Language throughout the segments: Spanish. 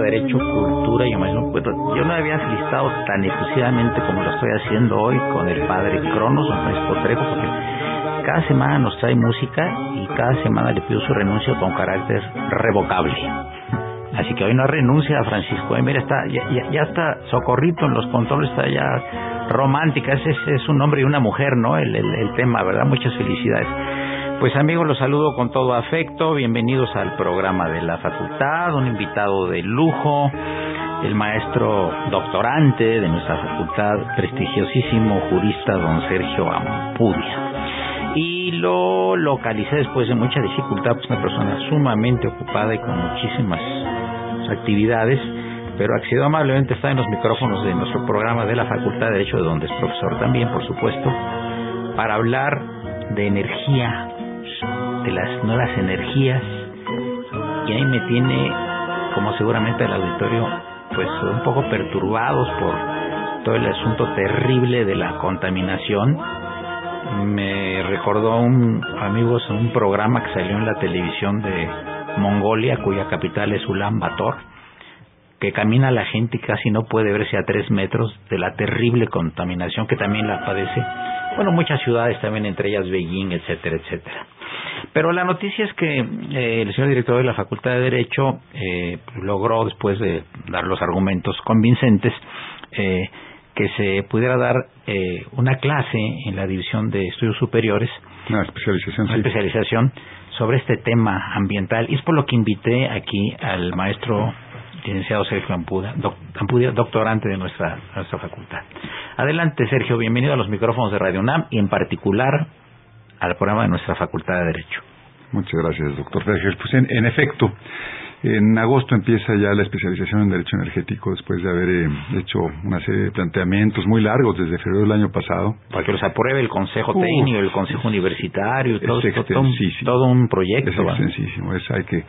Derecho, Cultura y Humanismo. yo no había listado tan efusivamente como lo estoy haciendo hoy con el padre Cronos, Francisco Trejo, porque cada semana nos trae música y cada semana le pido su renuncia con carácter revocable. Así que hoy no renuncia Francisco. Eh, mira, está, ya, está Socorrito en los controles, está ya romántica. Ese es, un hombre y una mujer, ¿no? El, el tema, ¿verdad? Muchas felicidades. Pues amigos, los saludo con todo afecto. Bienvenidos al programa de la facultad, un invitado de lujo, el maestro doctorante de nuestra facultad, prestigiosísimo jurista don Sergio Ampudia. Y lo localicé después de mucha dificultad, pues una persona sumamente ocupada y con muchísimas actividades, pero accedió amablemente a estar en los micrófonos de nuestro programa de la Facultad de Derecho, de donde es profesor también, por supuesto, para hablar de energía de las nuevas energías y ahí me tiene, como seguramente el auditorio, pues un poco perturbados por todo el asunto terrible de la contaminación. Me recordó un amigos un programa que salió en la televisión de Mongolia, cuya capital es Ulan Bator, que camina la gente y casi no puede verse a tres metros de la terrible contaminación que también la padece. Bueno, muchas ciudades también, entre ellas Beijing, etcétera, etcétera. Pero la noticia es que eh, el señor director de la Facultad de Derecho eh, logró, después de dar los argumentos convincentes, eh, que se pudiera dar una clase en la División de Estudios Superiores, una especialización, una especialización sobre este tema ambiental. Y es por lo que invité aquí al maestro licenciado Sergio Ampudia, doctorante de nuestra, nuestra facultad. Adelante, Sergio, bienvenido a los micrófonos de Radio UNAM y en particular al programa de nuestra Facultad de Derecho. Muchas gracias, doctor Ferger. Pues en efecto, en agosto empieza ya la especialización en Derecho Energético después de haber eh, hecho una serie de planteamientos muy largos desde febrero del año pasado. Para que los apruebe el Consejo Técnico, el Consejo Universitario, todo, todo, un, proyecto. Es extensísimo. Es, hay que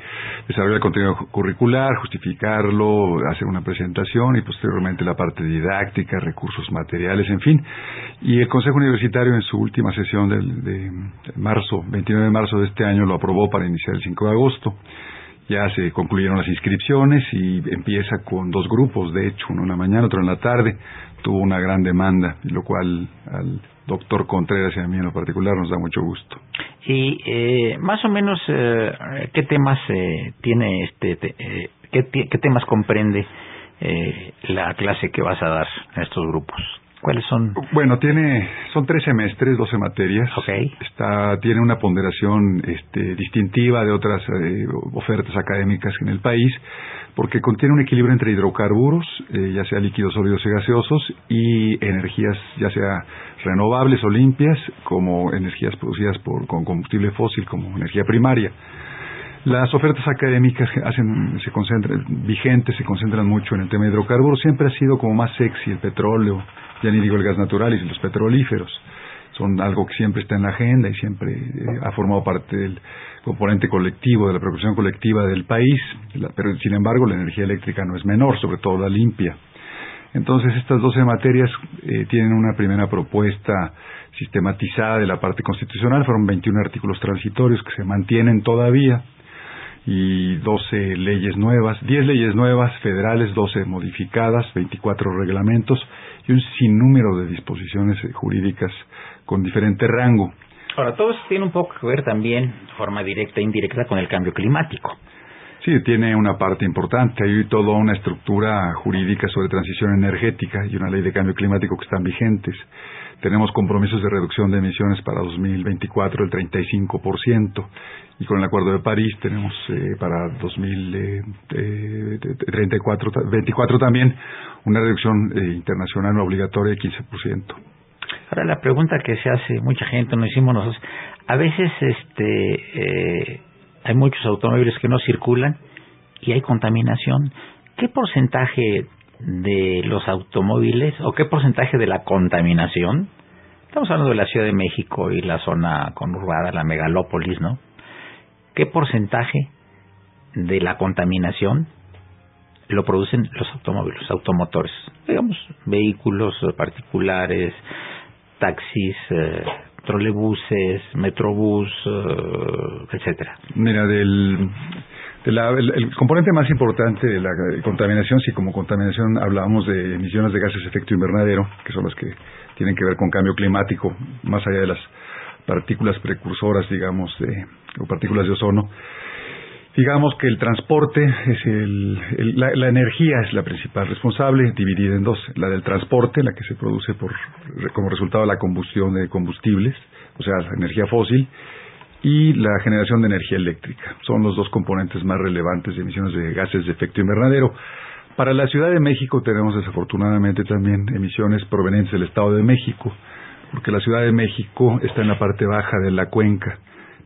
desarrollar el contenido curricular, justificarlo, hacer una presentación y posteriormente la parte didáctica, recursos materiales, en fin. Y el Consejo Universitario en su última sesión de, de marzo, 29 de marzo de este año, lo aprobó para iniciar el 5 de agosto ya se concluyeron las inscripciones y empieza con dos grupos, de hecho, uno en la mañana, otro en la tarde. Tuvo una gran demanda, lo cual al doctor Contreras y a mí en lo particular nos da mucho gusto. Y eh, más o menos, eh, ¿qué temas eh, tiene este, qué, qué, temas comprende la clase que vas a dar en estos grupos? ¿Cuáles son? Bueno, tiene, son tres semestres, 12 materias. Ok. Está, tiene una ponderación este, distintiva de otras eh, ofertas académicas en el país, porque contiene un equilibrio entre hidrocarburos, eh, ya sea líquidos, sólidos y gaseosos, y energías, ya sea renovables o limpias, como energías producidas por, con combustible fósil, como energía primaria. Las ofertas académicas hacen, se concentran, vigentes, se concentran mucho en el tema de hidrocarburos. Siempre ha sido como más sexy el petróleo, ya ni digo el gas natural y los petrolíferos. Son algo que siempre está en la agenda y siempre eh, ha formado parte del componente colectivo, de la preocupación colectiva del país. pero, sin embargo, la energía eléctrica no es menor, sobre todo la limpia. Entonces, estas 12 materias eh, tienen una primera propuesta sistematizada de la parte constitucional. Fueron 21 artículos transitorios que se mantienen todavía y 12 leyes nuevas, 10 leyes nuevas federales, 12 modificadas, 24 reglamentos y un sinnúmero de disposiciones jurídicas con diferente rango. Ahora, todo esto tiene un poco que ver también, de forma directa e indirecta, con el cambio climático. Sí, tiene una parte importante. Hay toda una estructura jurídica sobre transición energética y una ley de cambio climático que están vigentes. Tenemos compromisos de reducción de emisiones para 2024 del 35% y con el Acuerdo de París tenemos eh, para 2034 24 también una reducción eh, internacional obligatoria de 15%. Ahora la pregunta que se hace mucha gente, nos hicimos nosotros, a veces este eh, hay muchos automóviles que no circulan y hay contaminación. ¿Qué porcentaje de los automóviles o qué porcentaje de la contaminación? Estamos hablando de la Ciudad de México y la zona conurbada, la megalópolis, ¿no? ¿Qué porcentaje de la contaminación lo producen los automóviles, los automotores? Digamos, vehículos particulares, taxis, eh, trolebuses, metrobús, eh, etcétera. Mira, del el, componente más importante de la contaminación, si como contaminación hablábamos de emisiones de gases de efecto invernadero, que son las que tienen que ver con cambio climático, más allá de las partículas precursoras, digamos, de, o partículas de ozono, digamos que el transporte es el, la, energía es la principal responsable, dividida en dos, la del transporte, la que se produce por como resultado de la combustión de combustibles, o sea, la energía fósil, y la generación de energía eléctrica. Son los dos componentes más relevantes de emisiones de gases de efecto invernadero. Para la Ciudad de México tenemos desafortunadamente también emisiones provenientes del Estado de México, porque la Ciudad de México está en la parte baja de la cuenca.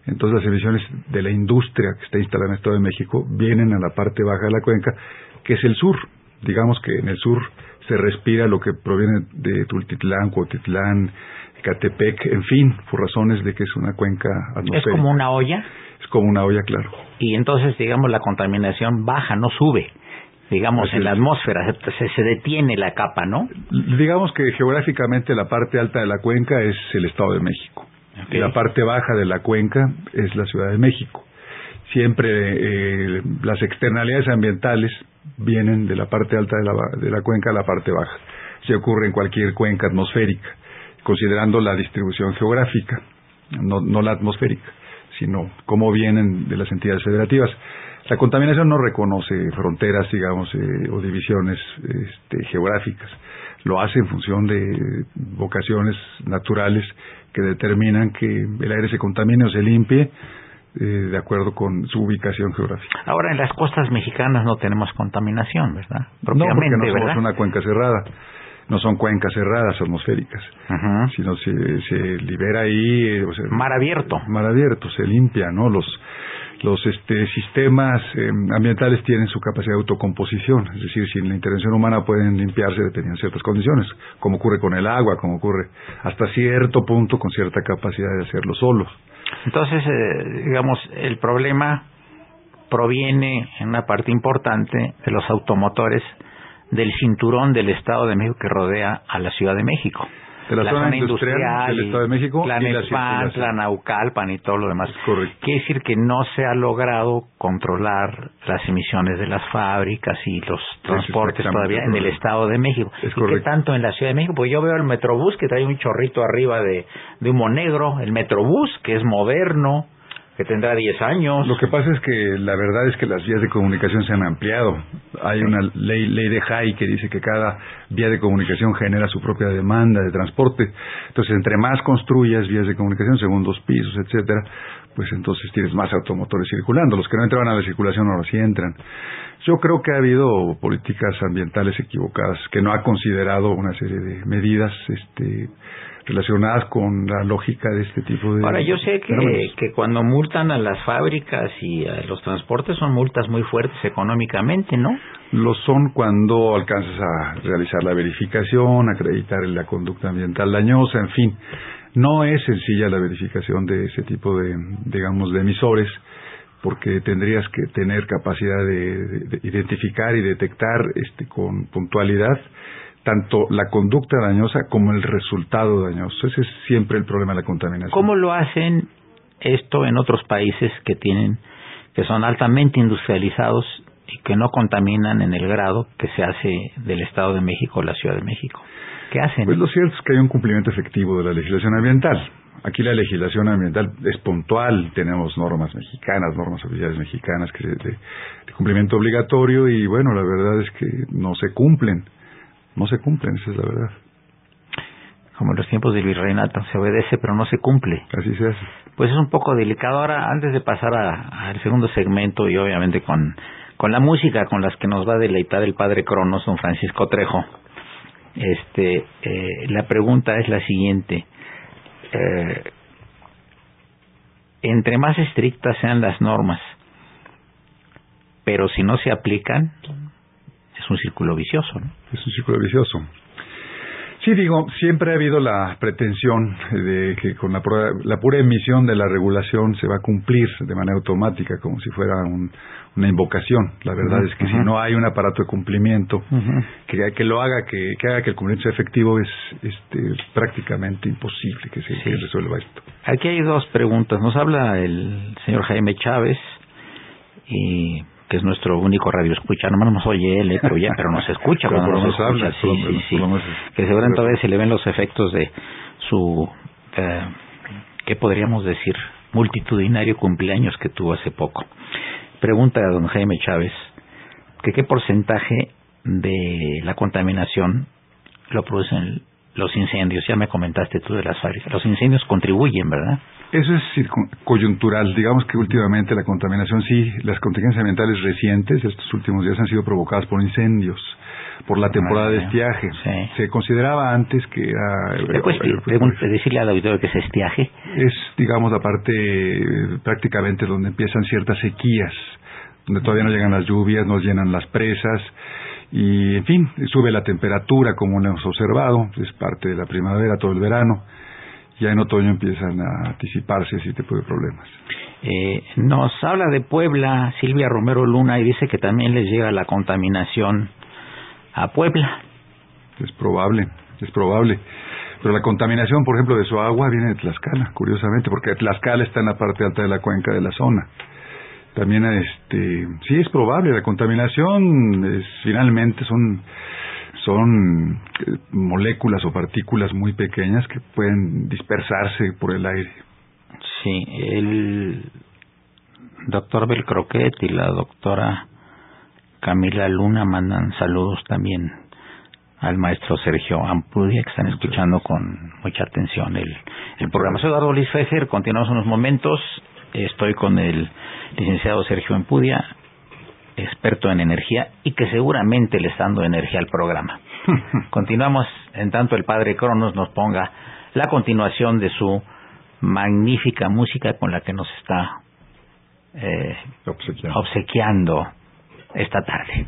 Entonces las emisiones de la industria que está instalada en el Estado de México vienen a la parte baja de la cuenca, que es el sur. Digamos que en el sur se respira lo que proviene de Tultitlán, Cuautitlán, En fin, por razones de que es una cuenca atmosférica. ¿Es como una olla? Es como una olla, claro. Y entonces, digamos, la contaminación baja, no sube. Digamos, en la atmósfera se, se detiene la capa, ¿no? Digamos que geográficamente la parte alta de la cuenca es el Estado de México. Y la parte baja de la cuenca es la Ciudad de México. Siempre eh, las externalidades ambientales vienen de la parte alta de la, de la cuenca a la parte baja. Se ocurre en cualquier cuenca atmosférica considerando la distribución geográfica, no, no la atmosférica, sino cómo vienen de las entidades federativas. La contaminación no reconoce fronteras, digamos, eh, o divisiones este, geográficas. Lo hace en función de vocaciones naturales que determinan que el aire se contamine o se limpie eh, de acuerdo con su ubicación geográfica. Ahora, en las costas mexicanas no tenemos contaminación, ¿verdad? no, porque no somos una cuenca cerrada no son cuencas cerradas atmosféricas, sino se, se libera ahí... Eh, mar abierto. Mar abierto, se limpia, ¿no? Los, los este, sistemas eh, ambientales tienen su capacidad de autocomposición, es decir, sin la intervención humana pueden limpiarse dependiendo de ciertas condiciones, como ocurre con el agua, como ocurre hasta cierto punto con cierta capacidad de hacerlo solos. Entonces, eh, digamos, el problema proviene en una parte importante de los automotores del cinturón del Estado de México que rodea a la Ciudad de México. De la, zona, industrial, del Estado de México Tlanepantla, Tlanaucalpan y todo lo demás. Correcto. Quiere decir que no se ha logrado controlar las emisiones de las fábricas y los transportes todavía en el Estado de México. Es ¿Y qué tanto en la Ciudad de México? Pues yo veo el Metrobús que trae un chorrito arriba de, de humo negro, el Metrobús que es moderno, que tendrá 10 años. Lo que pasa es que la verdad es que las vías de comunicación se han ampliado. hay una ley, ley de Hay que dice que cada vía de comunicación genera su propia demanda de transporte. Entonces, entre más construyas vías de comunicación, segundos pisos, etcétera, pues entonces tienes más automotores circulando. Los que no entraban a la circulación ahora sí entran. Yo creo que ha habido políticas ambientales equivocadas, que no ha considerado una serie de medidas este, relacionadas con la lógica de este tipo de... Ahora, yo sé que, que cuando multan a las fábricas y a los transportes son multas muy fuertes económicamente, ¿no? Lo son cuando alcanzas a realizar la verificación, acreditar la conducta ambiental dañosa, en fin. No es sencilla la verificación de ese tipo de, digamos, de emisores porque tendrías que tener capacidad de, identificar y detectar este, con puntualidad tanto la conducta dañosa como el resultado dañoso. Ese es siempre el problema de la contaminación. ¿Cómo lo hacen esto en otros países que tienen que son altamente industrializados y que no contaminan en el grado que se hace del Estado de México o la Ciudad de México? ¿Qué hacen? Pues lo cierto es que hay un cumplimiento efectivo de la legislación ambiental. Aquí la legislación ambiental es puntual, tenemos normas mexicanas, normas oficiales mexicanas que de, de cumplimiento obligatorio y bueno, la verdad es que no se cumplen no se cumplen, esa es la verdad. Como en los tiempos del virreinato, se obedece pero no se cumple. Así se hace. Pues es un poco delicado. Ahora, antes de pasar al segundo segmento y obviamente con, con la música con las que nos va a deleitar el padre Cronos, don Francisco Trejo, este, eh, la pregunta es la siguiente. Eh, entre más estrictas sean las normas, pero si no se aplican, es un círculo vicioso. ¿no? Es un círculo vicioso. Sí, digo, siempre ha habido la pretensión de que con la, la, pura emisión de la regulación se va a cumplir de manera automática, como si fuera una invocación. La verdad es que si no hay un aparato de cumplimiento que, que, lo haga, que, haga que el cumplimiento sea efectivo, es este, prácticamente imposible que se resuelva esto. Aquí hay dos preguntas. Nos habla el señor Jaime Chávez y que es nuestro único radio escucha, no nos oye él, eh, pero, ya, pero nos escucha cuando nos, escucha, habla, sí, sí, sí, que seguramente todavía se le ven los efectos de su, eh, ¿qué podríamos decir? Multitudinario cumpleaños que tuvo hace poco. Pregunta a don Jaime Chávez, que qué porcentaje de la contaminación lo producen los incendios. Ya me comentaste tú de las fábricas. Los incendios contribuyen, ¿verdad? Eso es coyuntural. Digamos que últimamente la contaminación, sí, las contingencias ambientales recientes, estos últimos días, han sido provocadas por incendios, por la temporada de estiaje. Se consideraba antes que era... ¿Puedes decirle al auditorio que es estiaje? Es, digamos, la parte eh, prácticamente donde empiezan ciertas sequías, donde todavía no llegan las lluvias, no llenan las presas, y en fin, sube la temperatura como lo hemos observado, es parte de la primavera, todo el verano ya en otoño empiezan a anticiparse ese tipo de problemas. Eh, nos habla de Puebla Silvia Romero Luna y dice que también les llega la contaminación a Puebla. Es probable, es probable. Pero la contaminación, por ejemplo, de su agua viene de Tlaxcala, curiosamente, porque Tlaxcala está en la parte alta de la cuenca de la zona. También, este, sí es probable, la contaminación es, finalmente son son eh, moléculas o partículas muy pequeñas que pueden dispersarse por el aire. Sí, el doctor Belcroquet y la doctora Camila Luna mandan saludos también al maestro Sergio Ampudia, que están escuchando con mucha atención el, el programa. Soy Eduardo Luis Fejer, continuamos unos momentos. Estoy con el licenciado Sergio Ampudia, experto en energía y que seguramente le está dando energía al programa. Continuamos en tanto el padre Cronos nos ponga la continuación de su magnífica música con la que nos está eh, obsequiando esta tarde.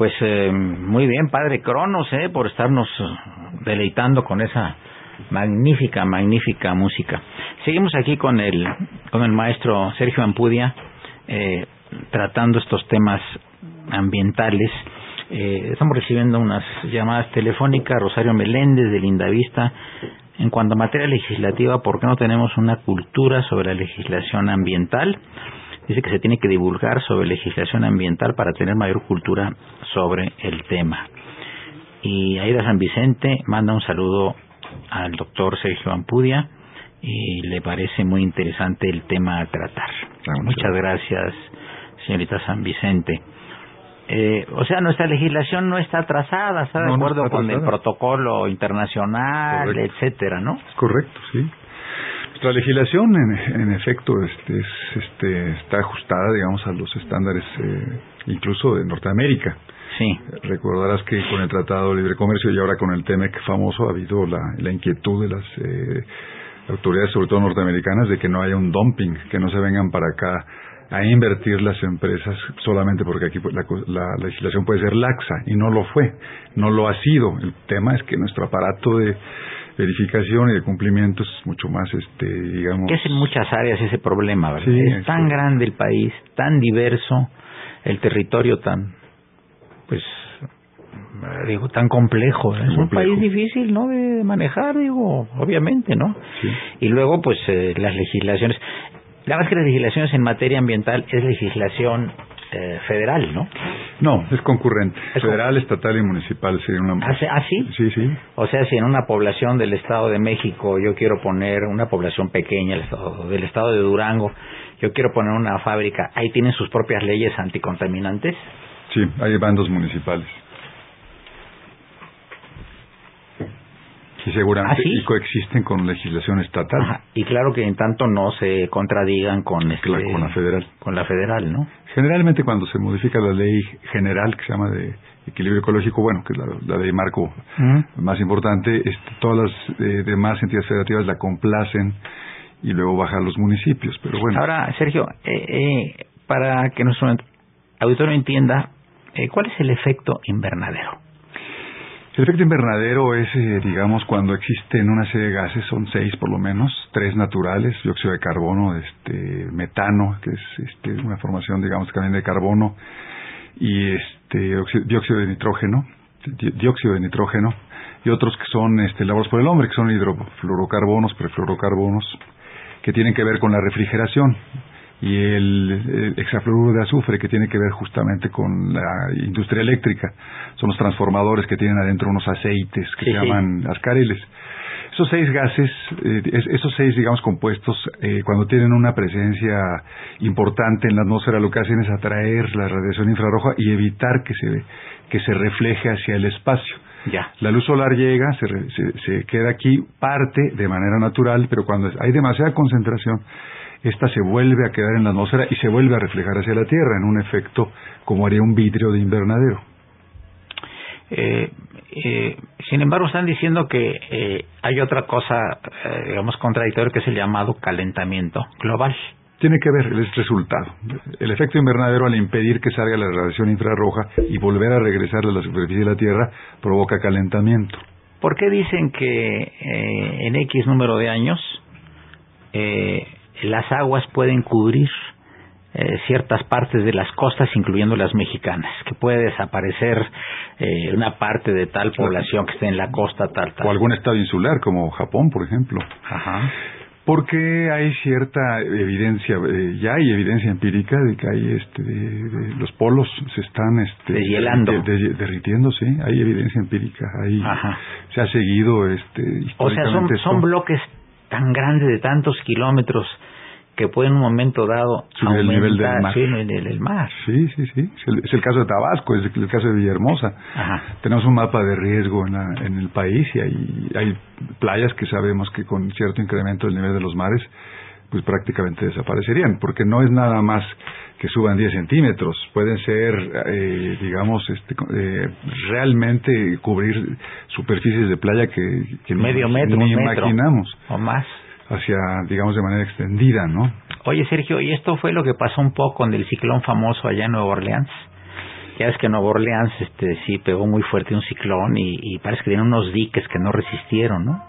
Pues eh, muy bien, padre Cronos, eh, por estarnos eh, deleitando con esa magnífica, magnífica música. Seguimos aquí con el, con el maestro Sergio Ampudia, eh, tratando estos temas ambientales. Eh, estamos recibiendo unas llamadas telefónicas, Rosario Meléndez de Lindavista. En cuanto a materia legislativa, ¿por qué no tenemos una cultura sobre la legislación ambiental? Dice que se tiene que divulgar sobre legislación ambiental para tener mayor cultura sobre el tema. Y Aida San Vicente manda un saludo al doctor Sergio Ampudia y le parece muy interesante el tema a tratar. Muchas gracias, señorita San Vicente. Eh, o sea, nuestra legislación no está atrasada, está de acuerdo con el protocolo internacional, etcétera, ¿no? Correcto, sí. La legislación, en, en efecto, este, este, está ajustada, digamos, a los estándares eh, incluso de Norteamérica. Sí. Recordarás que con el Tratado de Libre Comercio y ahora con el TEMEC famoso ha habido la, la inquietud de las eh, autoridades, sobre todo norteamericanas, de que no haya un dumping, que no se vengan para acá a invertir las empresas solamente porque aquí la, la, legislación puede ser laxa y no lo fue, no lo ha sido. El tema es que nuestro aparato de verificación y de cumplimiento es mucho más, este, digamos... Que es en muchas áreas ese problema, ¿verdad? es tan grande el país, tan diverso, el territorio tan, pues, digo, tan complejo. Es un país difícil, ¿no? De manejar, digo, obviamente, ¿no? Y luego, pues, eh, las legislaciones. La más que las legislaciones en materia ambiental es legislación eh, federal, ¿no? No, es concurrente. federal, estatal y municipal. Sí, una... ¿Ah, ¿Ah, sí? Sí, sí. O sea, si en una población del Estado de México yo quiero poner una población pequeña del Estado de Durango, yo quiero poner una fábrica, ¿ahí tienen sus propias leyes anticontaminantes? Sí, hay bandos municipales. Y seguramente ¿Ah, coexisten con legislación estatal. Y claro que en tanto no se contradigan con, este, con la federal. Con la federal, ¿no? Generalmente cuando se modifica la ley general que se llama de equilibrio ecológico, bueno, que es la, ley marco más importante, este, todas las eh, demás entidades federativas la complacen y luego bajan los municipios, pero bueno. Ahora, Sergio, eh, eh, para que nuestro auditorio entienda, ¿cuál es el efecto invernadero? El efecto invernadero es, eh, digamos, cuando existen una serie de gases, son seis por lo menos, tres naturales, dióxido de carbono, este, metano, que es este, una formación, digamos, también de carbono, y este, dióxido de nitrógeno, dióxido de nitrógeno, y otros que son este, elaborados por el hombre, que son hidrofluorocarbonos, prefluorocarbonos, que tienen que ver con la refrigeración y el, hexafluoruro de azufre que tiene que ver justamente con la industria eléctrica. Son los transformadores que tienen adentro unos aceites que se llaman ascariles. Esos seis gases, eh, esos seis, digamos, compuestos, eh, cuando tienen una presencia importante en la atmósfera, lo que hacen es atraer la radiación infrarroja y evitar que se, que se refleje hacia el espacio. Ya. La luz solar llega, se, se, se queda aquí, parte de manera natural, pero cuando hay demasiada concentración, esta se vuelve a quedar en la atmósfera y se vuelve a reflejar hacia la Tierra en un efecto como haría un vidrio de invernadero. Eh, eh, sin embargo, están diciendo que eh, hay otra cosa, digamos, contradictoria, que es el llamado calentamiento global. Tiene que ver el resultado. El efecto invernadero, al impedir que salga la radiación infrarroja y volver a regresar a la superficie de la Tierra, provoca calentamiento. ¿Por qué dicen que en X número de años las aguas pueden cubrir eh, ciertas partes de las costas, incluyendo las mexicanas, que puede desaparecer eh, una parte de tal población que esté en la costa, tal, tal. O algún estado insular, como Japón, por ejemplo. Ajá. Porque hay cierta evidencia, eh, ya hay evidencia empírica de que hay este, de, los polos se están este, deshielando, derritiendo, sí, hay evidencia empírica, ahí se ha seguido este, O sea, son, son bloques tan grandes de tantos kilómetros que puede en un momento dado Subir el nivel del mar. sí, el mar. Sí, sí, sí. Es el, es el caso de Tabasco, es el caso de Villahermosa. Ajá. Tenemos un mapa de riesgo en, la, en el país y hay, hay playas que sabemos que con cierto incremento del nivel de los mares pues prácticamente desaparecerían, porque no es nada más que suban 10 centímetros, pueden ser, eh, digamos, este, eh, realmente cubrir superficies de playa que, que Medio ni metro. imaginamos, O más. Hacia, digamos, de manera extendida, ¿no? Oye, Sergio, ¿y esto fue lo que pasó un poco con el ciclón famoso allá en Nueva Orleans? Ya ves que Nueva Orleans este, sí pegó muy fuerte un ciclón y, y parece que tiene unos diques que no resistieron, ¿no?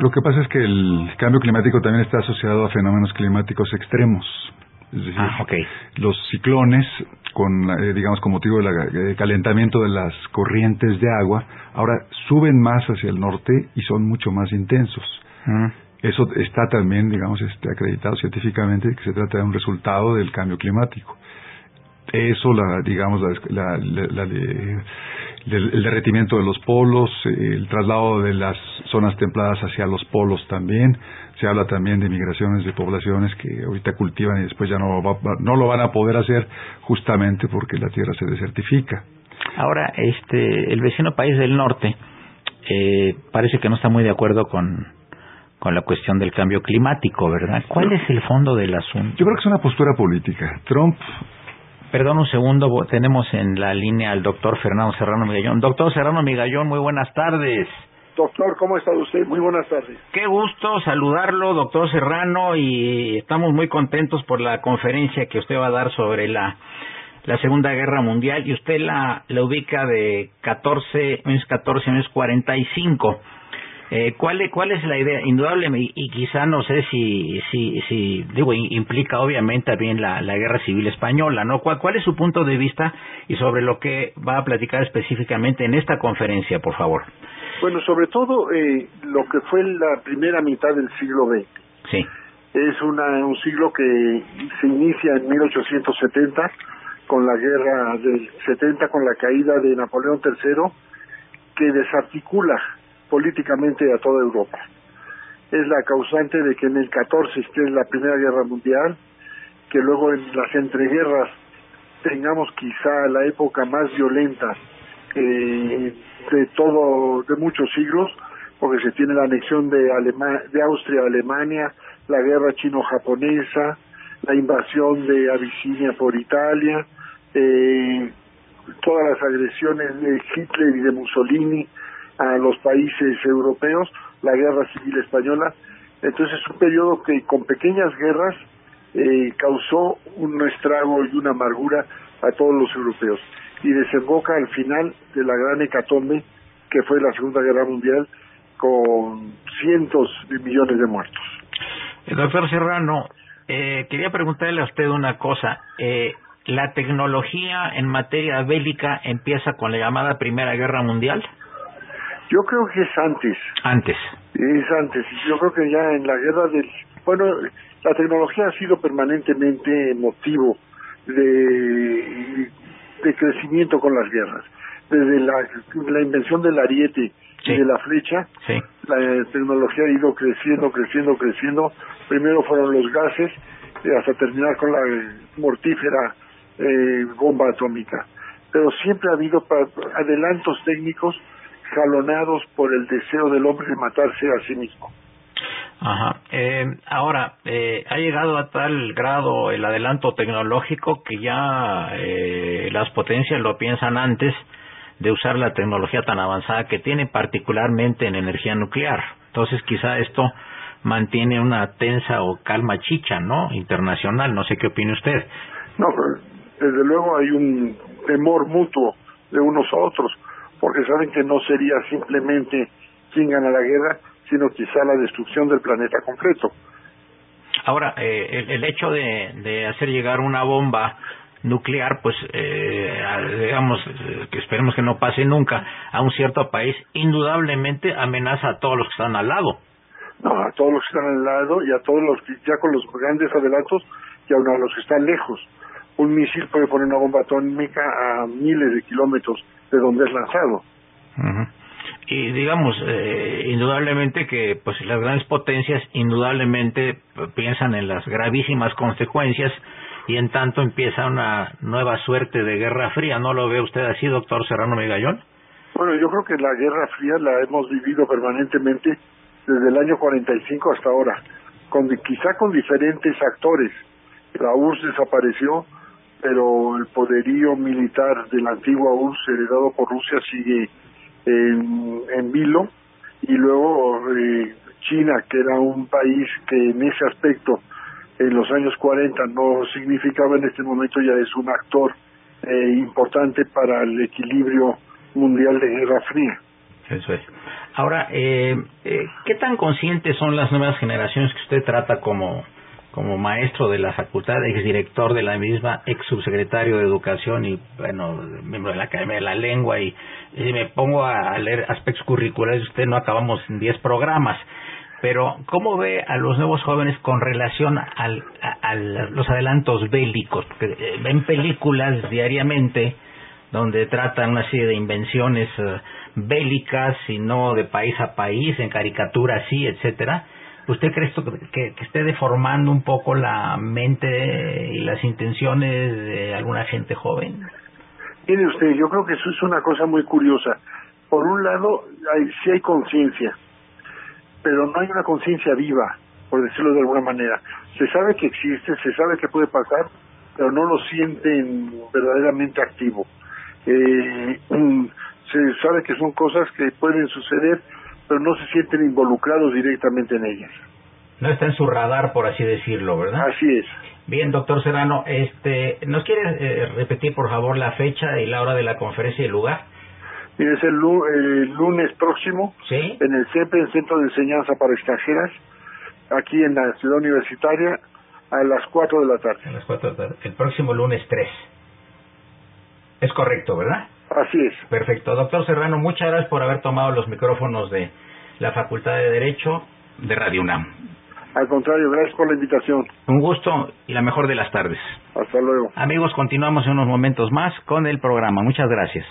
Lo que pasa es que el cambio climático también está asociado a fenómenos climáticos extremos. Es decir, Ah, ok. los ciclones, con, eh, digamos, con motivo del calentamiento de las corrientes de agua, ahora suben más hacia el norte y son mucho más intensos. Mm. Eso está también, digamos, este, acreditado científicamente que se trata de un resultado del cambio climático. Eso, la, digamos, la, la- el derretimiento de los polos, el traslado de las zonas templadas hacia los polos también. Se habla también de migraciones de poblaciones que ahorita cultivan y después ya no, va- no lo van a poder hacer justamente porque la tierra se desertifica. Ahora, este, el vecino país del norte eh, parece que no está muy de acuerdo con, con la cuestión del cambio climático, ¿verdad? ¿Cuál es el fondo del asunto? Yo creo que es una postura política. Trump Perdón un segundo, tenemos en la línea al doctor Fernando Serrano Migallón. Doctor Serrano Migallón, muy buenas tardes. Doctor, ¿cómo está usted? Muy buenas tardes. Qué gusto saludarlo, doctor Serrano, y estamos muy contentos por la conferencia que usted va a dar sobre la, la Segunda Guerra Mundial, y usted la, la ubica de 14, menos 14, menos 45. Eh, ¿cuál, es- ¿Cuál es la idea? Indudablemente, y, quizá no sé si, si, si digo, implica obviamente también la, la Guerra Civil Española, ¿no? ¿Cuál, ¿Cuál es su punto de vista y sobre lo que va a platicar específicamente en esta conferencia, por favor? Bueno, sobre todo eh, lo que fue la primera mitad del siglo XX. Sí. Es una, un siglo que se inicia en 1870 con la guerra del 70, con la caída de Napoleón III, que desarticula políticamente a toda Europa. Es la causante de que en el 14 esté la Primera Guerra Mundial, que luego en las entreguerras tengamos quizá la época más violenta eh, de todo, de muchos siglos, porque se tiene la anexión de, Austria a Alemania, la guerra chino-japonesa, la invasión de Abisinia por Italia, eh, todas las agresiones de Hitler y de Mussolini a los países europeos, la guerra civil española. Entonces es un periodo que con pequeñas guerras eh, causó un estrago y una amargura a todos los europeos y desemboca al final de la gran hecatombe que fue la Segunda Guerra Mundial con cientos de millones de muertos. Eh, Doctor Serrano, eh, quería preguntarle a usted una cosa. Eh, ¿La tecnología en materia bélica empieza con la llamada Primera Guerra Mundial? Yo creo que es antes, Antes. es antes. Yo creo que ya en la guerra del... Bueno, la tecnología ha sido permanentemente motivo de, de crecimiento con las guerras. Desde la, la invención del ariete Sí. y de la flecha, Sí. la tecnología ha ido creciendo, creciendo, creciendo. Primero fueron los gases, eh, hasta terminar con la mortífera eh, bomba atómica. Pero siempre ha habido adelantos técnicos jalonados por el deseo del hombre de matarse a sí mismo. Ajá. Eh, ahora, eh, ha llegado a tal grado el adelanto tecnológico que ya eh, las potencias lo piensan antes de usar la tecnología tan avanzada que tiene, particularmente en energía nuclear. Entonces, quizá esto mantiene una tensa o calma chicha, ¿no? Internacional. No sé qué opine usted. No, pero desde luego hay un temor mutuo de unos a otros, porque saben que no sería simplemente quien gana la guerra, sino quizá la destrucción del planeta completo. Ahora, eh, el, el hecho de, de hacer llegar una bomba nuclear, pues, eh, digamos, eh, que esperemos que no pase nunca, a un cierto país, indudablemente amenaza a todos los que están al lado. No, a todos los que están al lado y a todos los que ya con los grandes adelantos y aún a los que están lejos. Un misil puede poner una bomba atómica a miles de kilómetros de donde es lanzado. Y digamos, eh, indudablemente que pues las grandes potencias indudablemente piensan en las gravísimas consecuencias y en tanto empieza una nueva suerte de guerra fría. ¿No lo ve usted así, doctor Serrano Migallón? Bueno, yo creo que la guerra fría la hemos vivido permanentemente desde el año 45 hasta ahora, con, quizá con diferentes actores. La URSS desapareció, pero el poderío militar de la antigua URSS heredado por Rusia sigue en, en vilo y luego eh, China, que era un país que en ese aspecto en los años 40 no significaba, en este momento ya es un actor eh, importante para el equilibrio mundial de Guerra Fría. Eso es. Ahora, eh, eh, ¿qué tan conscientes son las nuevas generaciones que usted trata como, como maestro de la facultad, exdirector de la misma, ex subsecretario de Educación y, bueno, miembro de la Academia de la Lengua? Y, si me pongo a, leer aspectos curriculares, usted no acabamos en 10 programas. Pero, ¿cómo ve a los nuevos jóvenes con relación al, a, los adelantos bélicos? Porque eh, ven películas diariamente donde tratan una serie de invenciones eh, bélicas y no de país a país, en caricaturas sí, etcétera. ¿Usted cree esto que, esté deformando un poco la mente y las intenciones de alguna gente joven? Mire usted, yo creo que eso es una cosa muy curiosa. Por un lado, hay, sí hay conciencia, pero no hay una conciencia viva, por decirlo de alguna manera. Se sabe que existe, se sabe que puede pasar, pero no lo sienten verdaderamente activo. Eh, se sabe que son cosas que pueden suceder, pero no se sienten involucrados directamente en ellas. No está en su radar, por así decirlo, ¿verdad? Así es. Bien, doctor Serrano, este, ¿nos quiere eh, repetir, por favor, la fecha y la hora de la conferencia y el lugar? Mire, es el, lunes próximo ¿Sí? en el CEPE, el Centro de Enseñanza para Extranjeras, aquí en la ciudad universitaria, a las 4 de la tarde. A las 4 de la tarde. El próximo lunes 3. Es correcto, ¿verdad? Así es. Perfecto. Doctor Serrano, muchas gracias por haber tomado los micrófonos de la Facultad de Derecho de Radio UNAM. Al contrario, gracias por la invitación. Un gusto y la mejor de las tardes. Hasta luego. Amigos, continuamos en unos momentos más con el programa. Muchas gracias.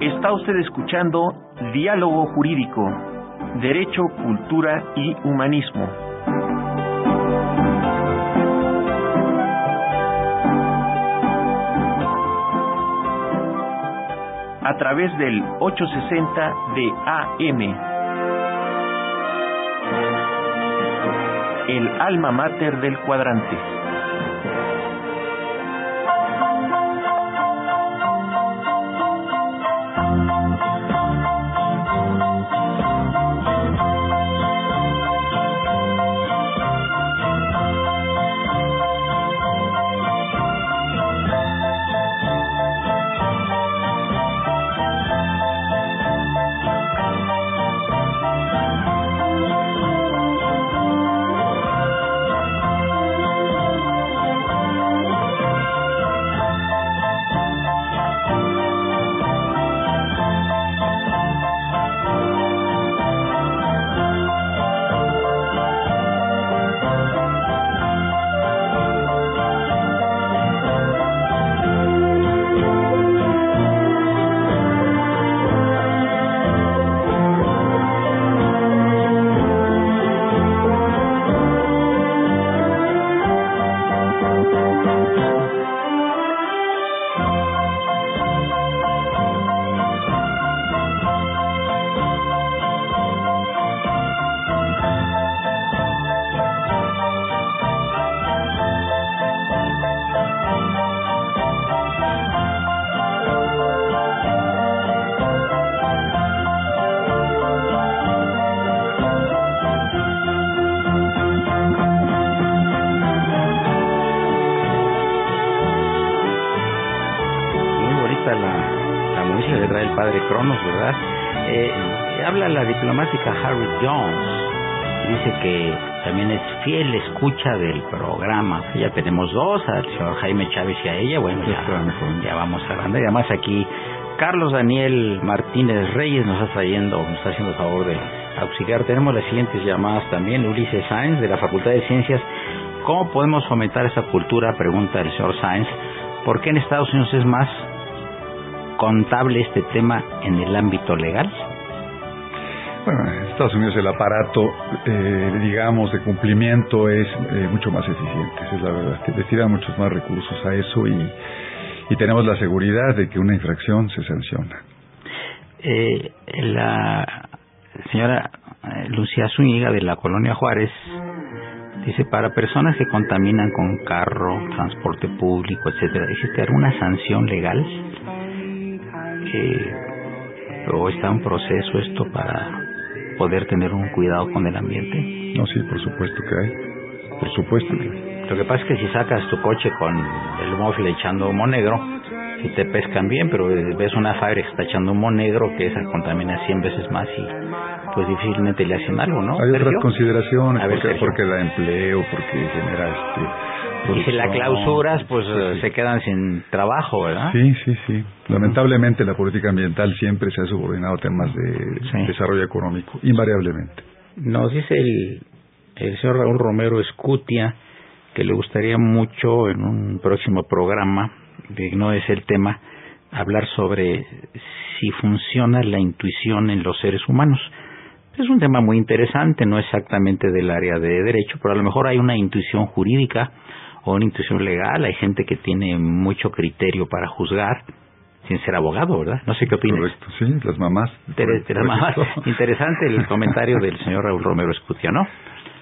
Está usted escuchando Diálogo Jurídico, Derecho, Cultura y Humanismo. A través del 860 de AM. El alma mater del cuadrante. Fiel escucha del programa. Ya tenemos dos, al señor Jaime Chávez y a ella. Bueno, ya, ya vamos a grande. Y además aquí Carlos Daniel Martínez Reyes nos está trayendo, nos está haciendo favor de auxiliar. Tenemos las siguientes llamadas también. Ulises Sáenz de la Facultad de Ciencias ¿Cómo podemos fomentar esa cultura? Pregunta el señor Sáenz. ¿Por qué en Estados Unidos es más contable este tema en el ámbito legal? Bueno, en Estados Unidos el aparato, eh, digamos, de cumplimiento es eh, mucho más eficiente, esa es la verdad. Destinan muchos más recursos a eso y, y tenemos la seguridad de que una infracción se sanciona. Eh, la señora eh, Lucía Zúñiga de la colonia Juárez dice para personas que contaminan con carro, transporte público, etcétera, ¿existe alguna sanción legal? Eh, ¿O está un proceso esto para poder tener un cuidado con el ambiente? No, sí, por supuesto que hay. Por supuesto que hay. Lo que pasa es que si sacas tu coche con el mofle echando humo negro, si te pescan bien, pero ves una fábrica que está echando humo negro que esa contamina 100 veces más y pues difícilmente le hacen algo, ¿no? Hay otras Sergio? consideraciones, A ver, porque, porque da empleo, porque genera este... Y si la clausuras, pues Sí, sí. se quedan sin trabajo, ¿verdad? Sí, sí, sí. Lamentablemente la política ambiental siempre se ha subordinado a temas de Sí. desarrollo económico, invariablemente. Nos dice el, el señor Raúl Romero Escutia que le gustaría mucho en un próximo programa, que no es el tema, hablar sobre si funciona la intuición en los seres humanos. Es un tema muy interesante, no exactamente del área de derecho, pero a lo mejor hay una intuición jurídica o una intuición legal. Hay gente que tiene mucho criterio para juzgar sin ser abogado, ¿verdad? No sé qué opinas. Correcto, sí, las mamás. Las. Interesante el comentario del señor Raúl Romero Escutia, ¿no?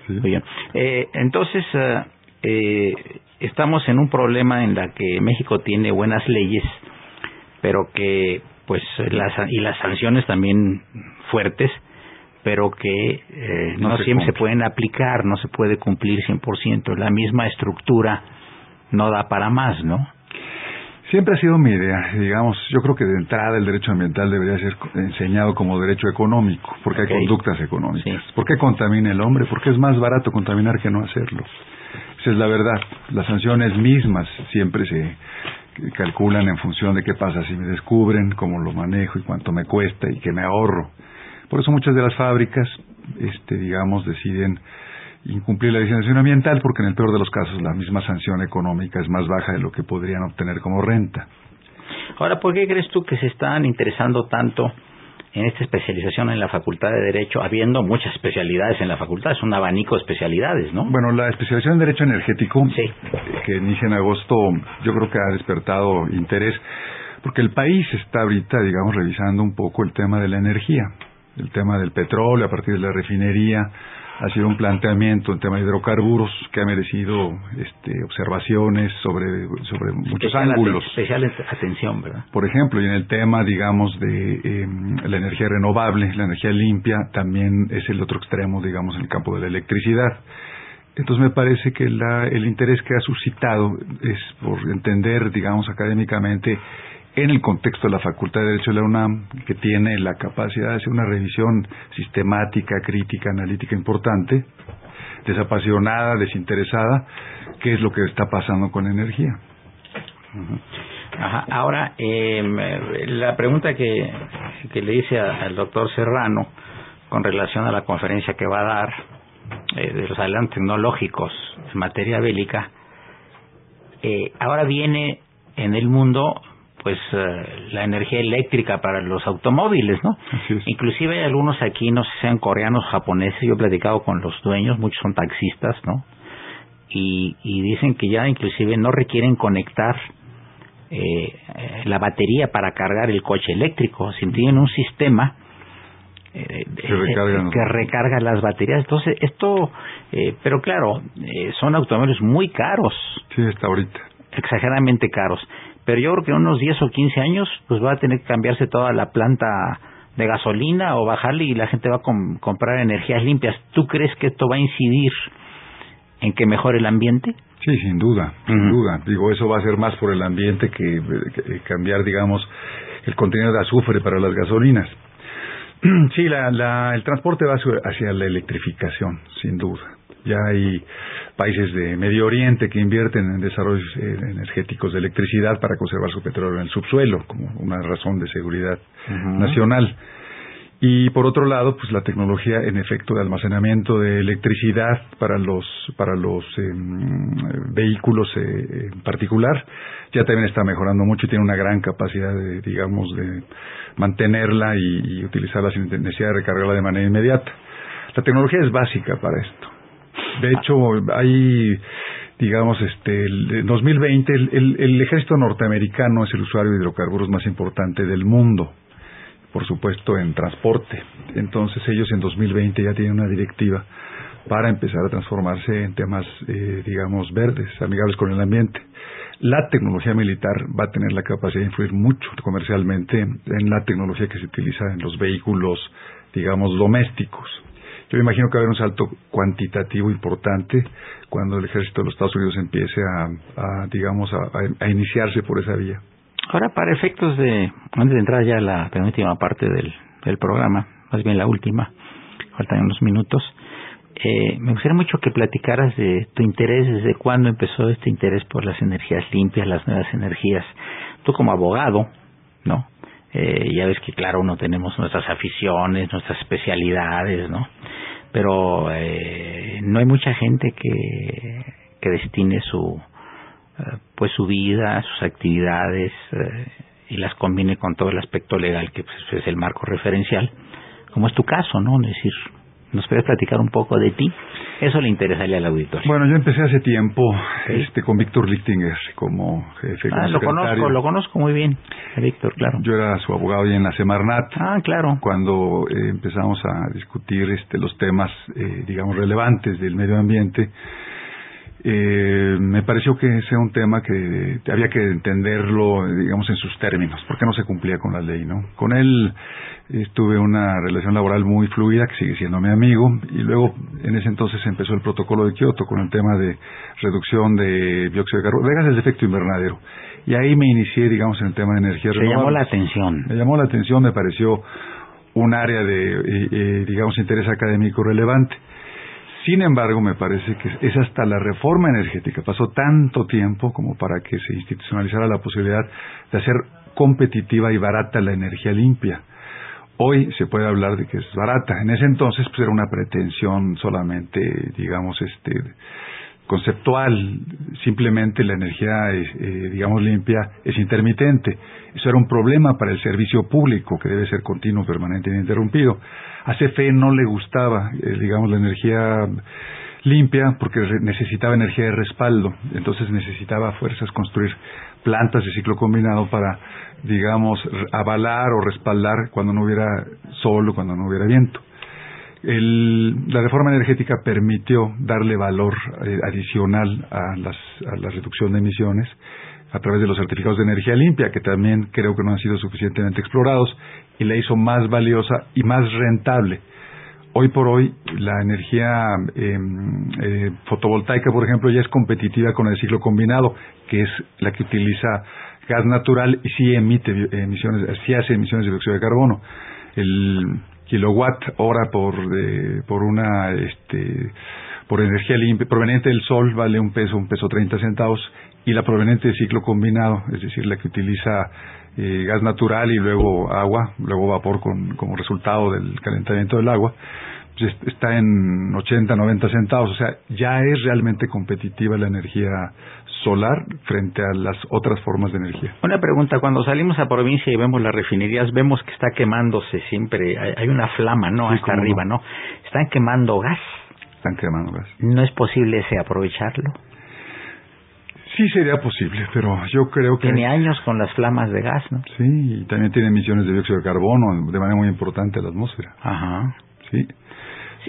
Sí. Muy bien. Eh, entonces, eh, eh, estamos en un problema en la que México tiene buenas leyes, pero que, pues, las, y las sanciones también fuertes, pero que eh, No no, se siempre se pueden aplicar, no se puede cumplir 100%. La misma estructura no da para más, ¿no? Siempre ha sido mi idea, digamos, yo creo que de entrada el derecho ambiental debería ser enseñado como derecho económico, porque hay conductas económicas. Sí. ¿Por qué contamina el hombre? Porque es más barato contaminar que no hacerlo. Esa es la verdad. Las sanciones mismas siempre se calculan en función de qué pasa si me descubren, cómo lo manejo y cuánto me cuesta y qué me ahorro. Por eso muchas de las fábricas, este, digamos, deciden incumplir la legislación ambiental porque en el peor de los casos la misma sanción económica es más baja de lo que podrían obtener como renta. Ahora, ¿por qué crees tú que se están interesando tanto en esta especialización en la Facultad de Derecho, habiendo muchas especialidades en la facultad? Es un abanico de especialidades, ¿no? Bueno, la especialización en Derecho Energético, Sí. eh, que inicia en agosto, yo creo que ha despertado interés, porque el país está ahorita, digamos, revisando un poco el tema de la energía, el tema del petróleo a partir de la refinería, ha sido un planteamiento, el tema de hidrocarburos, que ha merecido este, observaciones sobre, sobre muchos Especial ángulos. Especial atención, ¿verdad? Por ejemplo, y en el tema, digamos, de eh, la energía renovable, la energía limpia, también es el otro extremo, digamos, en el campo de la electricidad. Entonces me parece que la, el interés que ha suscitado es por entender, digamos, académicamente, en el contexto de la Facultad de Derecho de la UNAM, que tiene la capacidad de hacer una revisión sistemática, crítica, analítica importante, desapasionada, desinteresada, qué es lo que está pasando con la energía. Ajá. Ahora, eh, la pregunta que, que le hice al doctor Serrano con relación a la conferencia que va a dar eh, de los adelantos tecnológicos en materia bélica, eh, ahora viene en el mundo pues eh, la energía eléctrica para los automóviles, ¿no? Inclusive hay algunos aquí, no sé si sean coreanos, japoneses, yo he platicado con los dueños, muchos son taxistas, ¿no? Y, y dicen que ya inclusive no requieren conectar eh, la batería para cargar el coche eléctrico, si tienen un sistema eh, Que recargan que recarga las baterías. Entonces, esto, eh, pero claro, eh, son automóviles muy caros, Sí, está ahorita. exageradamente caros. Pero yo creo que en unos 10 o 15 años, pues va a tener que cambiarse toda la planta de gasolina o bajarle y la gente va a com- comprar energías limpias. ¿Tú crees que esto va a incidir en que mejore el ambiente? Sí, sin duda, sin duda. Digo, eso va a ser más por el ambiente que, que cambiar, digamos, el contenido de azufre para las gasolinas. Sí, la, la, el transporte va hacia la electrificación, sin duda. Ya hay países de Medio Oriente que invierten en desarrollos eh, energéticos de electricidad para conservar su petróleo en el subsuelo, como una razón de seguridad nacional. Y por otro lado, pues la tecnología en efecto de almacenamiento de electricidad para los para los em, vehículos eh, en particular ya también está mejorando mucho y tiene una gran capacidad de digamos de mantenerla y, utilizarla sin necesidad de recargarla de manera inmediata. La tecnología es básica para esto. De hecho, hay digamos, este, el 2020, el, el, ejército norteamericano es el usuario de hidrocarburos más importante del mundo por supuesto, en transporte. Entonces ellos en 2020 ya tienen una directiva para empezar a transformarse en temas, eh, digamos, verdes, amigables con el ambiente. La tecnología militar va a tener la capacidad de influir mucho comercialmente en la tecnología que se utiliza en los vehículos, digamos, domésticos. Yo me imagino que va a haber un salto cuantitativo importante cuando el ejército de los Estados Unidos empiece a, digamos, a iniciarse por esa vía. Ahora, para efectos de, antes de entrar ya a la penúltima parte del, del programa, más bien la última, faltan unos minutos, eh, me gustaría mucho que platicaras de tu interés, desde cuándo empezó este interés por las energías limpias, las nuevas energías. Tú como abogado, ¿no? Eh, ya ves que claro, uno tenemos nuestras aficiones, nuestras especialidades, ¿no? Pero eh, no hay mucha gente que, que destine su, eh, pues su vida, sus actividades eh, y las combine con todo el aspecto legal que pues, es el marco referencial, como es tu caso, ¿no? Es decir, ¿nos puedes platicar un poco de ti? Eso le interesaría al auditorio. Bueno, yo empecé hace tiempo este, con Víctor Lichtinger como jefe. Ah, lo conozco, lo conozco muy bien, Víctor, claro. Yo era su abogado ahí en la Semarnat. Ah, claro. Cuando eh, empezamos a discutir este, los temas, digamos, relevantes del medio ambiente eh, me pareció que sea un tema que había que entenderlo, digamos, en sus términos, porque no se cumplía con la ley, ¿no? Con él estuve una relación laboral muy fluida, que sigue siendo mi amigo, y luego en ese entonces empezó el protocolo de Kioto con el tema de reducción de dióxido de carbono, de gases de efecto invernadero. Y ahí me inicié, digamos, en el tema de energía renovable. Me llamó la atención. Me llamó la atención, me pareció un área de, eh, eh, digamos, interés académico relevante. Sin embargo, me parece que es hasta la reforma energética. Pasó tanto tiempo como para que se institucionalizara la posibilidad de hacer competitiva y barata la energía limpia. Hoy se puede hablar de que es barata. En ese entonces pues era una pretensión solamente, digamos, este conceptual. Simplemente la energía, eh, digamos, limpia es intermitente. Eso era un problema para el servicio público que debe ser continuo, permanente e ininterrumpido. A CFE no le gustaba, eh, digamos, la energía limpia porque necesitaba energía de respaldo, entonces necesitaba fuerzas construir plantas de ciclo combinado para, digamos, avalar o respaldar cuando no hubiera sol o cuando no hubiera viento. La reforma energética permitió darle valor eh, adicional a, a la reducción de emisiones a través de los certificados de energía limpia, que también creo que no han sido suficientemente explorados, y la hizo más valiosa y más rentable. Hoy por hoy la energía em, eh, fotovoltaica, por ejemplo, ya es competitiva con el ciclo combinado, que es la que utiliza gas natural y sí emite emisiones, sí hace emisiones de dióxido de carbono. El kilowatt hora por eh, por una este por energía limpia proveniente del sol vale un peso, un peso treinta centavos y la proveniente de ciclo combinado, es decir, la que utiliza eh, gas natural y luego agua, luego vapor con, como resultado del calentamiento del agua, pues está en 80, 90 centavos. O sea, ya es realmente competitiva la energía solar frente a las otras formas de energía. Una pregunta, cuando salimos a provincia y vemos las refinerías, vemos que está quemándose siempre, hay, una flama, ¿no? Hasta arriba, no. Están quemando gas. Están quemando gas. ¿No es posible ese aprovecharlo? Sí sería posible, pero yo creo que... Tiene años con las flamas de gas, ¿no? Sí, y también tiene emisiones de dióxido de carbono de manera muy importante a la atmósfera. Ajá. Sí.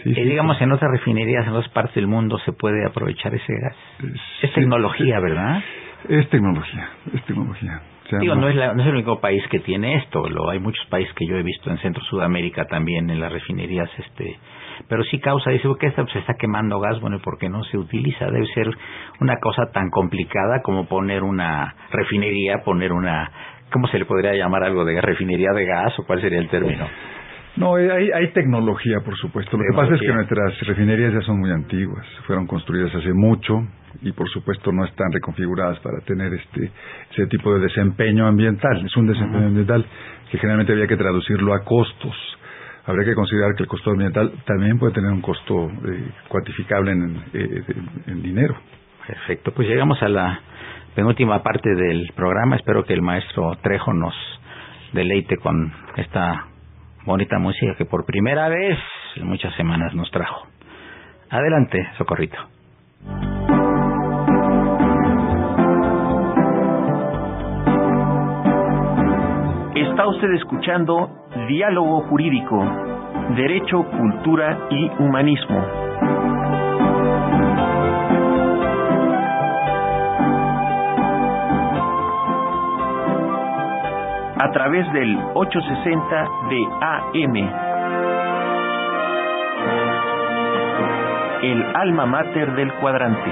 Y digamos, en otras refinerías en otras partes del mundo se puede aprovechar ese gas. Es, tecnología, ¿verdad? Es tecnología, es tecnología. Digo, no es, no es el único país que tiene esto. Lo, hay muchos países que yo he visto en Centro Sudamérica también, en las refinerías este pero sí causa, dice, que esta se está quemando gas, bueno, ¿por qué no se utiliza? Debe ser una cosa tan complicada como poner una refinería, poner una, ¿cómo se le podría llamar algo de refinería de gas o cuál sería el término? No, hay, hay tecnología, por supuesto. Lo que pasa es que nuestras refinerías ya son muy antiguas, fueron construidas hace mucho y, por supuesto, no están reconfiguradas para tener este ese tipo de desempeño ambiental. Es un desempeño ambiental que generalmente había que traducirlo a costos habría que considerar que el costo ambiental también puede tener un costo eh, cuantificable en, eh, en dinero. Perfecto, pues llegamos a la penúltima parte del programa. Espero que el maestro Trejo nos deleite con esta bonita música que por primera vez en muchas semanas nos trajo. Adelante, Socorrito. Está usted escuchando Diálogo Jurídico, Derecho, Cultura y Humanismo. A través del 860 de AM. El alma mater del cuadrante.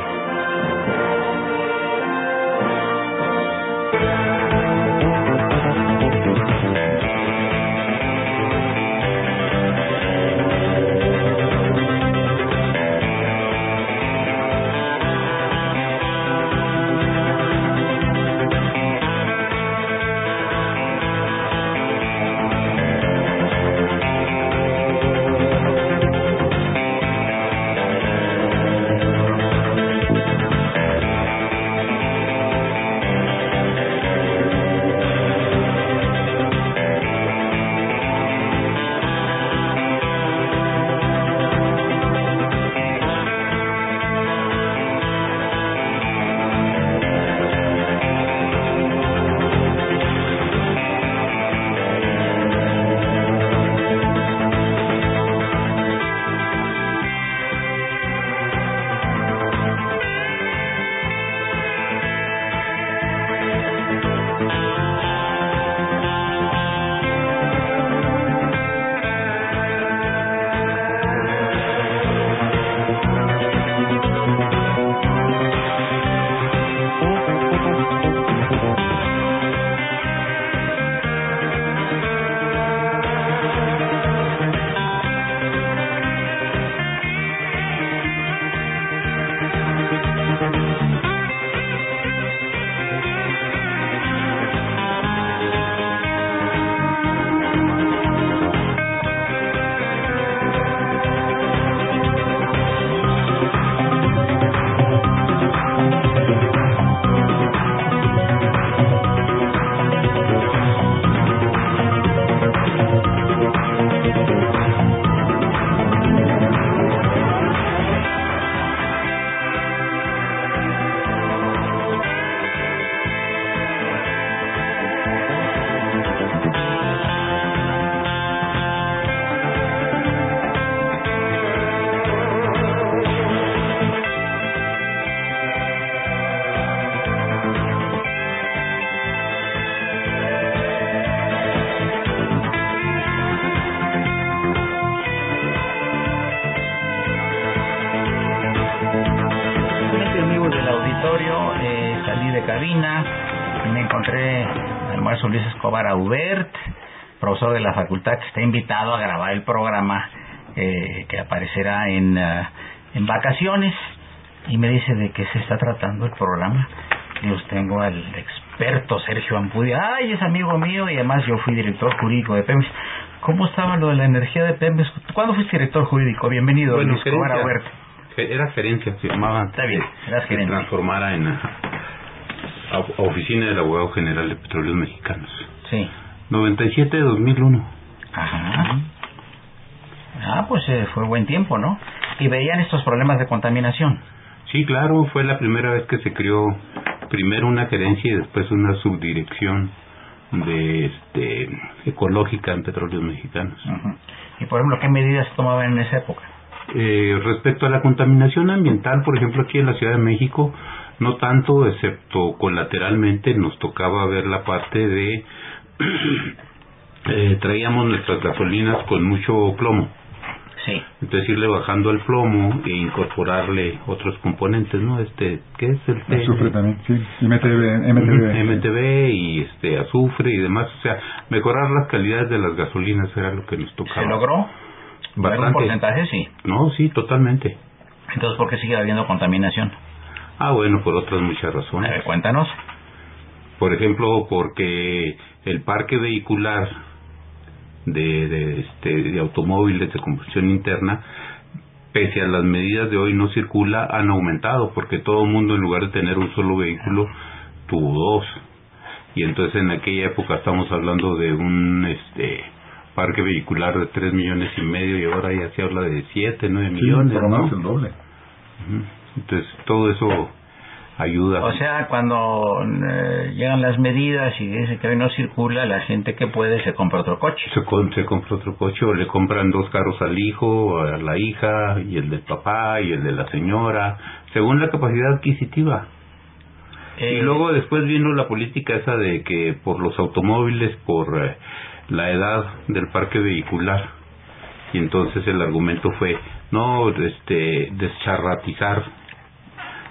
Invitado a grabar el programa eh, que aparecerá en, eh, en vacaciones. Y me dice de qué se está tratando el programa. Yo tengo al experto Sergio Ampudia. Ay, es amigo mío y además yo fui director jurídico de PEMES. ¿Cómo estaba lo de la energía de PEMES? ¿Cuándo fuiste director jurídico? Bienvenido, bueno, Luis. Era gerencia, se llamaba. Está bien, era gerencia. Se transformara en a, oficina del abogado general de petróleos mexicanos. Sí. 97-2001. Ajá. Ah, pues eh, fue buen tiempo, ¿no? Y veían estos problemas de contaminación. Sí, claro, fue la primera vez que se creó primero una gerencia y después una subdirección de este ecológica en petróleos mexicanos. Y por ejemplo, ¿qué medidas tomaban en esa época? Eh, respecto a la contaminación ambiental, por ejemplo, aquí en la Ciudad de México, no tanto, excepto colateralmente, nos tocaba ver la parte de eh, traíamos nuestras gasolinas con mucho plomo. Sí. Entonces irle bajando el plomo e incorporarle otros componentes, ¿no? Este, ¿qué es el Azufre también, sí. MTB, MTB. MTB y este azufre y demás, o sea, mejorar las calidades de las gasolinas era lo que nos tocaba. ¿Se logró? Bastante. ¿Un porcentaje? Sí. No, sí, totalmente. Entonces, ¿por qué sigue habiendo contaminación? Ah, bueno, por otras muchas razones. A ver, cuéntanos. Por ejemplo, porque el parque vehicular de, de, este, de automóviles de combustión interna, pese a las medidas de hoy no circula, han aumentado, porque todo el mundo en lugar de tener un solo vehículo, tuvo dos. Y entonces en aquella época estamos hablando de un este parque vehicular de tres millones y medio y ahora ya se habla de siete, nueve millones. por lo menos ¿no? el doble. Entonces todo eso ayuda. O sea, cuando eh, llegan las medidas y dice que hoy no circula, la gente que puede se compra otro coche. se, con- se compra otro coche o le compran dos carros al hijo, a la hija, y el del papá y el de la señora, según la capacidad adquisitiva. y Eh, luego después vino la política esa de que por los automóviles, por eh, la edad del parque vehicular, y entonces el argumento fue, no, este, descharratizar,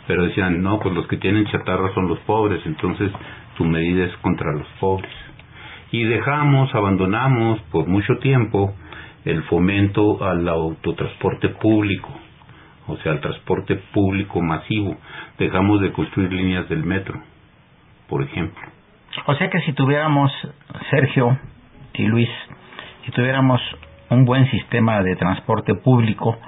pero decían, no, pues los que tienen chatarra son los pobres, entonces tu medida es contra los pobres. Y dejamos, abandonamos por mucho tiempo el fomento al autotransporte público, o sea, al transporte público masivo. Dejamos de construir líneas del metro, por ejemplo. O sea que si tuviéramos, Sergio y Luis, si tuviéramos un buen sistema de transporte público,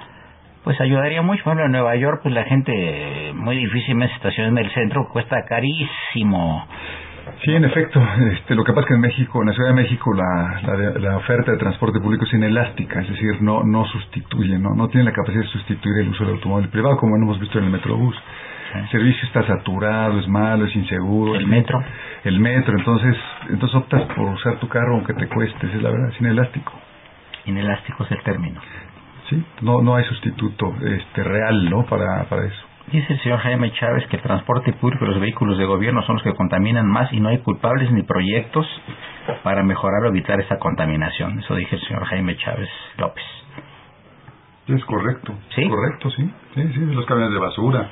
pues ayudaría mucho. Por ejemplo, en Nueva York, pues la gente muy difícilmente estaciona en el centro, cuesta carísimo. Sí, en efecto. Este, lo que pasa es que en México, en la Ciudad de México, la, la, la oferta de transporte público es inelástica, es decir, no, no sustituye, no, no tiene la capacidad de sustituir el uso del automóvil privado, como hemos visto en el Metrobús. El servicio está saturado, es malo, es inseguro. El metro. El metro, entonces, entonces optas por usar tu carro aunque te cueste, esa es la verdad, es inelástico. Inelástico es el término. Sí, no, no hay sustituto este, real, ¿no? Para, para eso. Dice el señor Jaime Chávez que el transporte público y los vehículos de gobierno son los que contaminan más y no hay culpables ni proyectos para mejorar o evitar esa contaminación. Eso dije el señor Jaime Chávez López. Es correcto. ¿Sí? Correcto, sí. Sí, sí, los camiones de basura.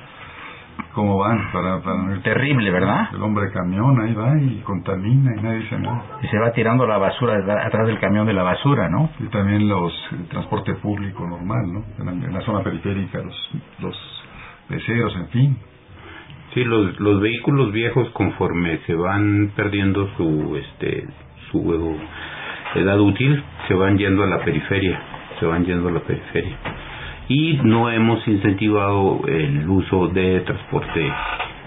¿Cómo van? Para, para Terrible, ¿verdad? El hombre camión ahí va y contamina y nadie dice nada. Y se va tirando la basura atrás del camión de la basura, ¿no? Y también los el transporte público normal, ¿no? En la, en la zona periférica, los, los peceros, en fin. Sí, los, los vehículos viejos conforme se van perdiendo su este su edad útil, se van yendo a la periferia, se van yendo a la periferia. Y no hemos incentivado el uso de transporte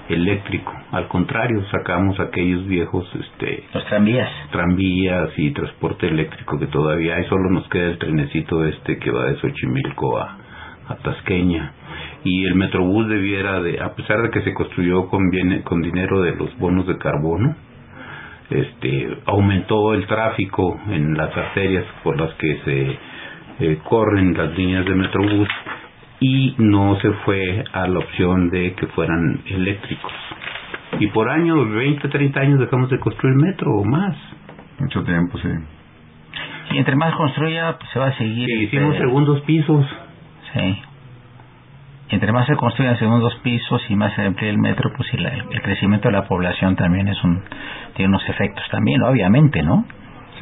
eléctrico, al contrario, sacamos aquellos viejos este Los tranvías. tranvías y transporte eléctrico que todavía hay, solo nos queda el trenecito este que va de Xochimilco a, a Tasqueña. Y el Metrobús debiera de, a pesar de que se construyó con, bien- con dinero de los bonos de carbono, este aumentó el tráfico en las arterias por las que se eh, corren las líneas de Metrobús y no se fue a la opción de que fueran eléctricos. Y por años, 20, 30 años dejamos de construir metro o más. Mucho tiempo, sí. Y entre más construya, pues se va a seguir. Este, hicimos segundos pisos. Sí. Entre más se construyan segundos pisos y más se emplee el metro, pues sí, la- el crecimiento de la población también es un tiene unos efectos también, obviamente, ¿no?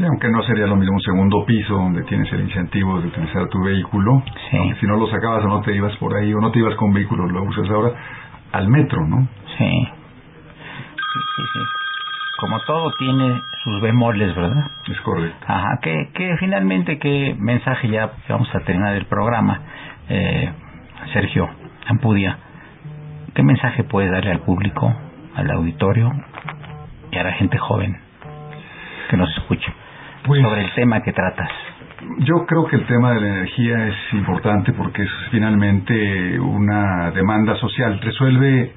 Sí, aunque no sería lo mismo un segundo piso donde tienes el incentivo de utilizar tu vehículo. Sí. Aunque si no lo sacabas o no te ibas por ahí o no te ibas con vehículo, lo usas ahora al metro, ¿no? Sí. Sí, sí, sí. Como todo tiene sus bemoles, ¿verdad? Es correcto. Ajá, que, que finalmente, qué mensaje ya vamos a terminar el programa, eh, Sergio Ampudia, ¿qué mensaje puede darle al público, al auditorio y a la gente joven que nos escucha Pues- sobre el tema que tratas? Yo creo que el tema de la energía es importante porque es finalmente una demanda social, resuelve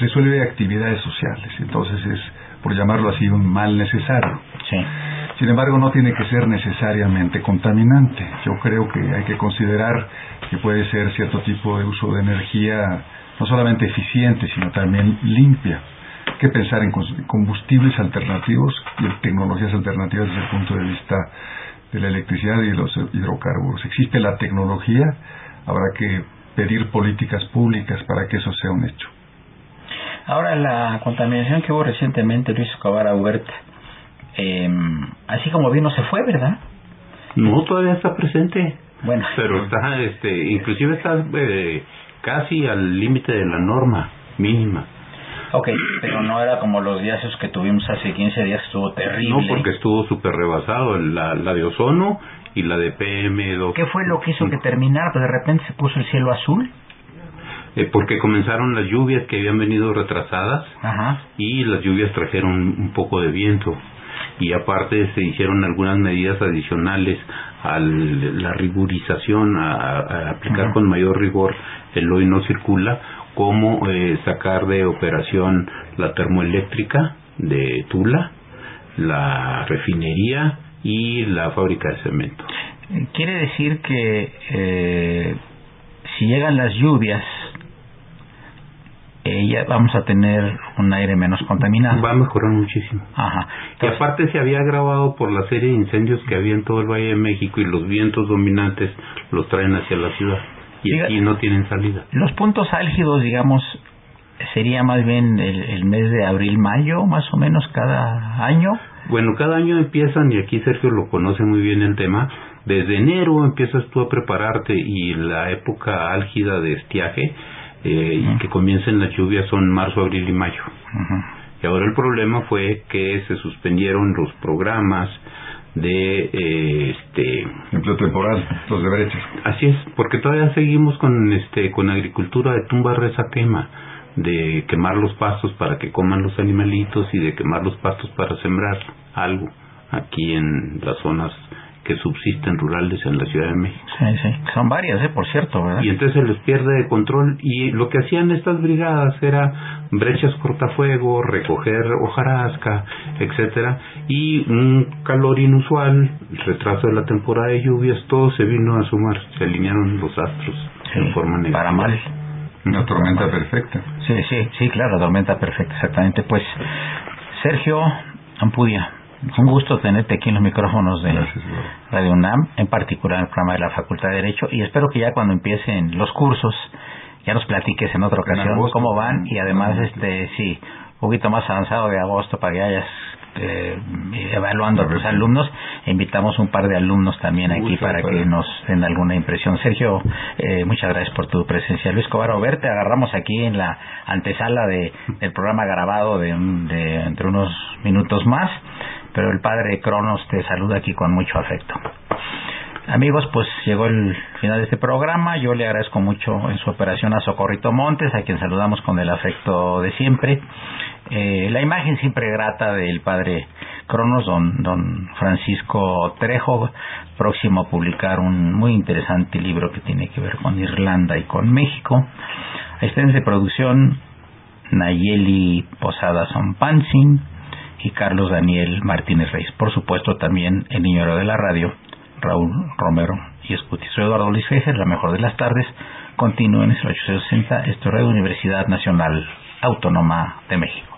resuelve actividades sociales, entonces es por llamarlo así un mal necesario. Sí. Sin embargo, no tiene que ser necesariamente contaminante. Yo creo que hay que considerar que puede ser cierto tipo de uso de energía no solamente eficiente, sino también limpia. Hay que pensar en combustibles alternativos y en tecnologías alternativas desde el punto de vista de la electricidad y de los hidrocarburos. Existe la tecnología, habrá que pedir políticas públicas para que eso sea un hecho. Ahora la contaminación que hubo recientemente, Luis Escobar Huerta, eh, así como vino se fue, ¿verdad? No, todavía está presente. Bueno, Pero está, este, inclusive está eh, casi al límite de la norma mínima. Ok, pero no era como los días esos que tuvimos hace 15 días, estuvo terrible. No, porque estuvo súper rebasado, la, la de ozono y la de PM2. ¿Qué fue lo que hizo que terminara? Pues de repente se puso el cielo azul. Eh, porque comenzaron las lluvias que habían venido retrasadas Ajá. y las lluvias trajeron un poco de viento y aparte se hicieron algunas medidas adicionales a la rigurización, a, a aplicar Ajá. con mayor rigor el hoy no circula, como eh, sacar de operación la termoeléctrica de Tula, la refinería y la fábrica de cemento. Eh, Quiere decir que eh, si llegan las lluvias, eh, ya vamos a tener un aire menos contaminado. Va a mejorar muchísimo. Ajá. Y Entonces, aparte se había agravado por la serie de incendios que había en todo el Valle de México y los vientos dominantes los traen hacia la ciudad. Y Diga- aquí no tienen salida. los puntos álgidos, digamos, sería más bien el, el mes de abril-mayo, más o menos cada año. Bueno, cada año empiezan, y aquí Sergio lo conoce muy bien el tema, desde enero empiezas tú a prepararte y la época álgida de estiaje eh, y que comiencen las lluvias son marzo, abril y mayo. Y ahora el problema fue que se suspendieron los programas de eh, este Empleo temporal, los de brechas. Así es, porque todavía seguimos con este con agricultura de tumba reza quema, de quemar los pastos para que coman los animalitos y de quemar los pastos para sembrar algo aquí en las zonas que subsisten rurales en la Ciudad de México. Sí, sí. Son varias, ¿eh? Por cierto, ¿verdad? Y entonces se les pierde de control y lo que hacían estas brigadas era brechas cortafuego, recoger hojarasca, etcétera, y un calor inusual, el retraso de la temporada de lluvias, todo se vino a sumar, se alinearon los astros Sí, en forma negativa. para mal. Una tormenta perfecta. Sí, sí, sí, claro, tormenta perfecta, exactamente. Pues, Sergio Ampudia, un gusto tenerte aquí en los micrófonos de Gracias. Radio UNAM, en particular en el programa de la Facultad de Derecho, y espero que ya cuando empiecen los cursos, ya nos platiques en otra En ocasión agosto. cómo van, y además, este, sí, un poquito más avanzado de agosto para que hayas eh, evaluando a tus alumnos, e invitamos un par de alumnos también aquí para que nos den alguna impresión. Sergio, eh, muchas gracias por tu presencia. Luis Cobaro, verte agarramos aquí en la antesala de, del programa grabado de, de entre unos minutos más, pero el padre Cronos te saluda aquí con mucho afecto. Amigos, pues llegó el final de este programa. Yo le agradezco mucho en su operación a Socorrito Montes, a quien saludamos con el afecto de siempre. Eh, la imagen siempre grata del padre Cronos, don, don Francisco Trejo, próximo a publicar un muy interesante libro que tiene que ver con Irlanda y con México. Asistentes de producción, Nayeli Posadas Pansin y Carlos Daniel Martínez Reis. Por supuesto, también el niño héroe de la radio, Raúl Romero y Escuti. Soy Eduardo Luis Fejer, la mejor de las tardes. Continúen en el 860, esto Universidad Nacional Autónoma de México.